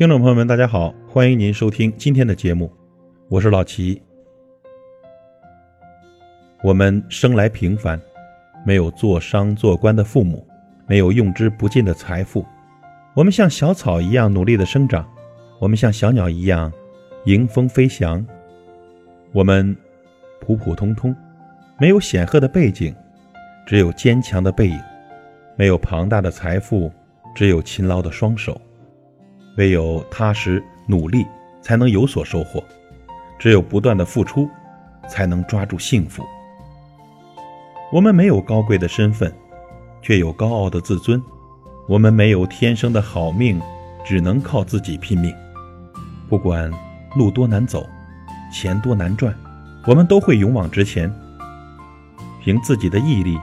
听众朋友们，大家好，欢迎您收听今天的节目，我是老齐。我们生来平凡，没有做商做官的父母，没有用之不尽的财富，我们像小草一样努力的生长，我们像小鸟一样迎风飞翔，我们普普通通，没有显赫的背景，只有坚强的背影，没有庞大的财富，只有勤劳的双手。唯有踏实努力，才能有所收获；只有不断的付出，才能抓住幸福。我们没有高贵的身份，却有高傲的自尊；我们没有天生的好命，只能靠自己拼命。不管路多难走，钱多难赚，我们都会勇往直前，凭自己的毅力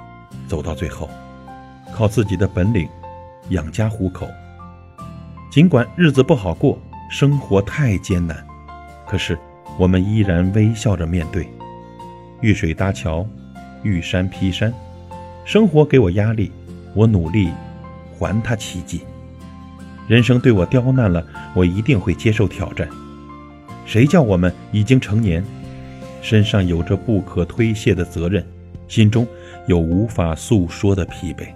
走到最后，靠自己的本领养家糊口。尽管日子不好过，生活太艰难，可是我们依然微笑着面对。遇水搭桥，遇山劈山，生活给我压力，我努力还他奇迹。人生对我刁难了，我一定会接受挑战。谁叫我们已经成年，身上有着不可推卸的责任，心中有无法诉说的疲惫，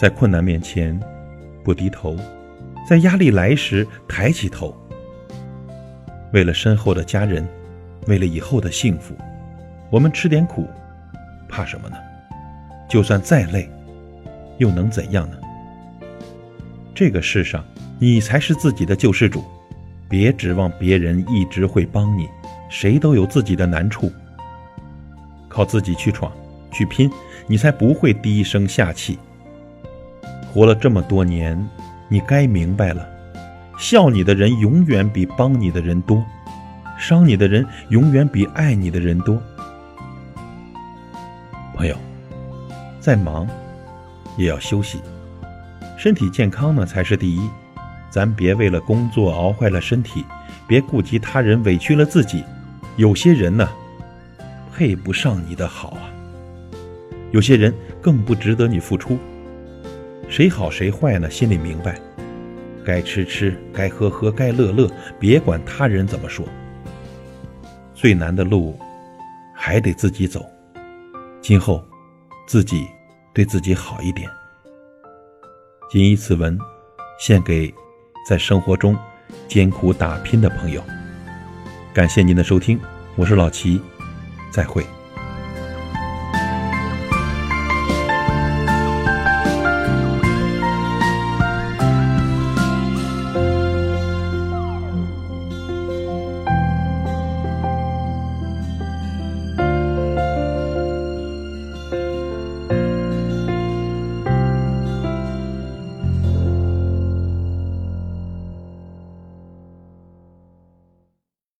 在困难面前。不低头，在压力来时抬起头。为了身后的家人，为了以后的幸福，我们吃点苦，怕什么呢？就算再累，又能怎样呢？这个世上，你才是自己的救世主，别指望别人一直会帮你。谁都有自己的难处，靠自己去闯，去拼，你才不会低声下气。活了这么多年，你该明白了，笑你的人永远比帮你的人多，伤你的人永远比爱你的人多。朋友，再忙也要休息，身体健康呢才是第一。咱别为了工作熬坏了身体，别顾及他人委屈了自己。有些人呢，配不上你的好啊，有些人更不值得你付出。谁好谁坏呢？心里明白，该吃吃，该喝喝，该乐乐，别管他人怎么说。最难的路，还得自己走。今后，自己对自己好一点。谨以此文，献给在生活中艰苦打拼的朋友。感谢您的收听，我是老齐，再会。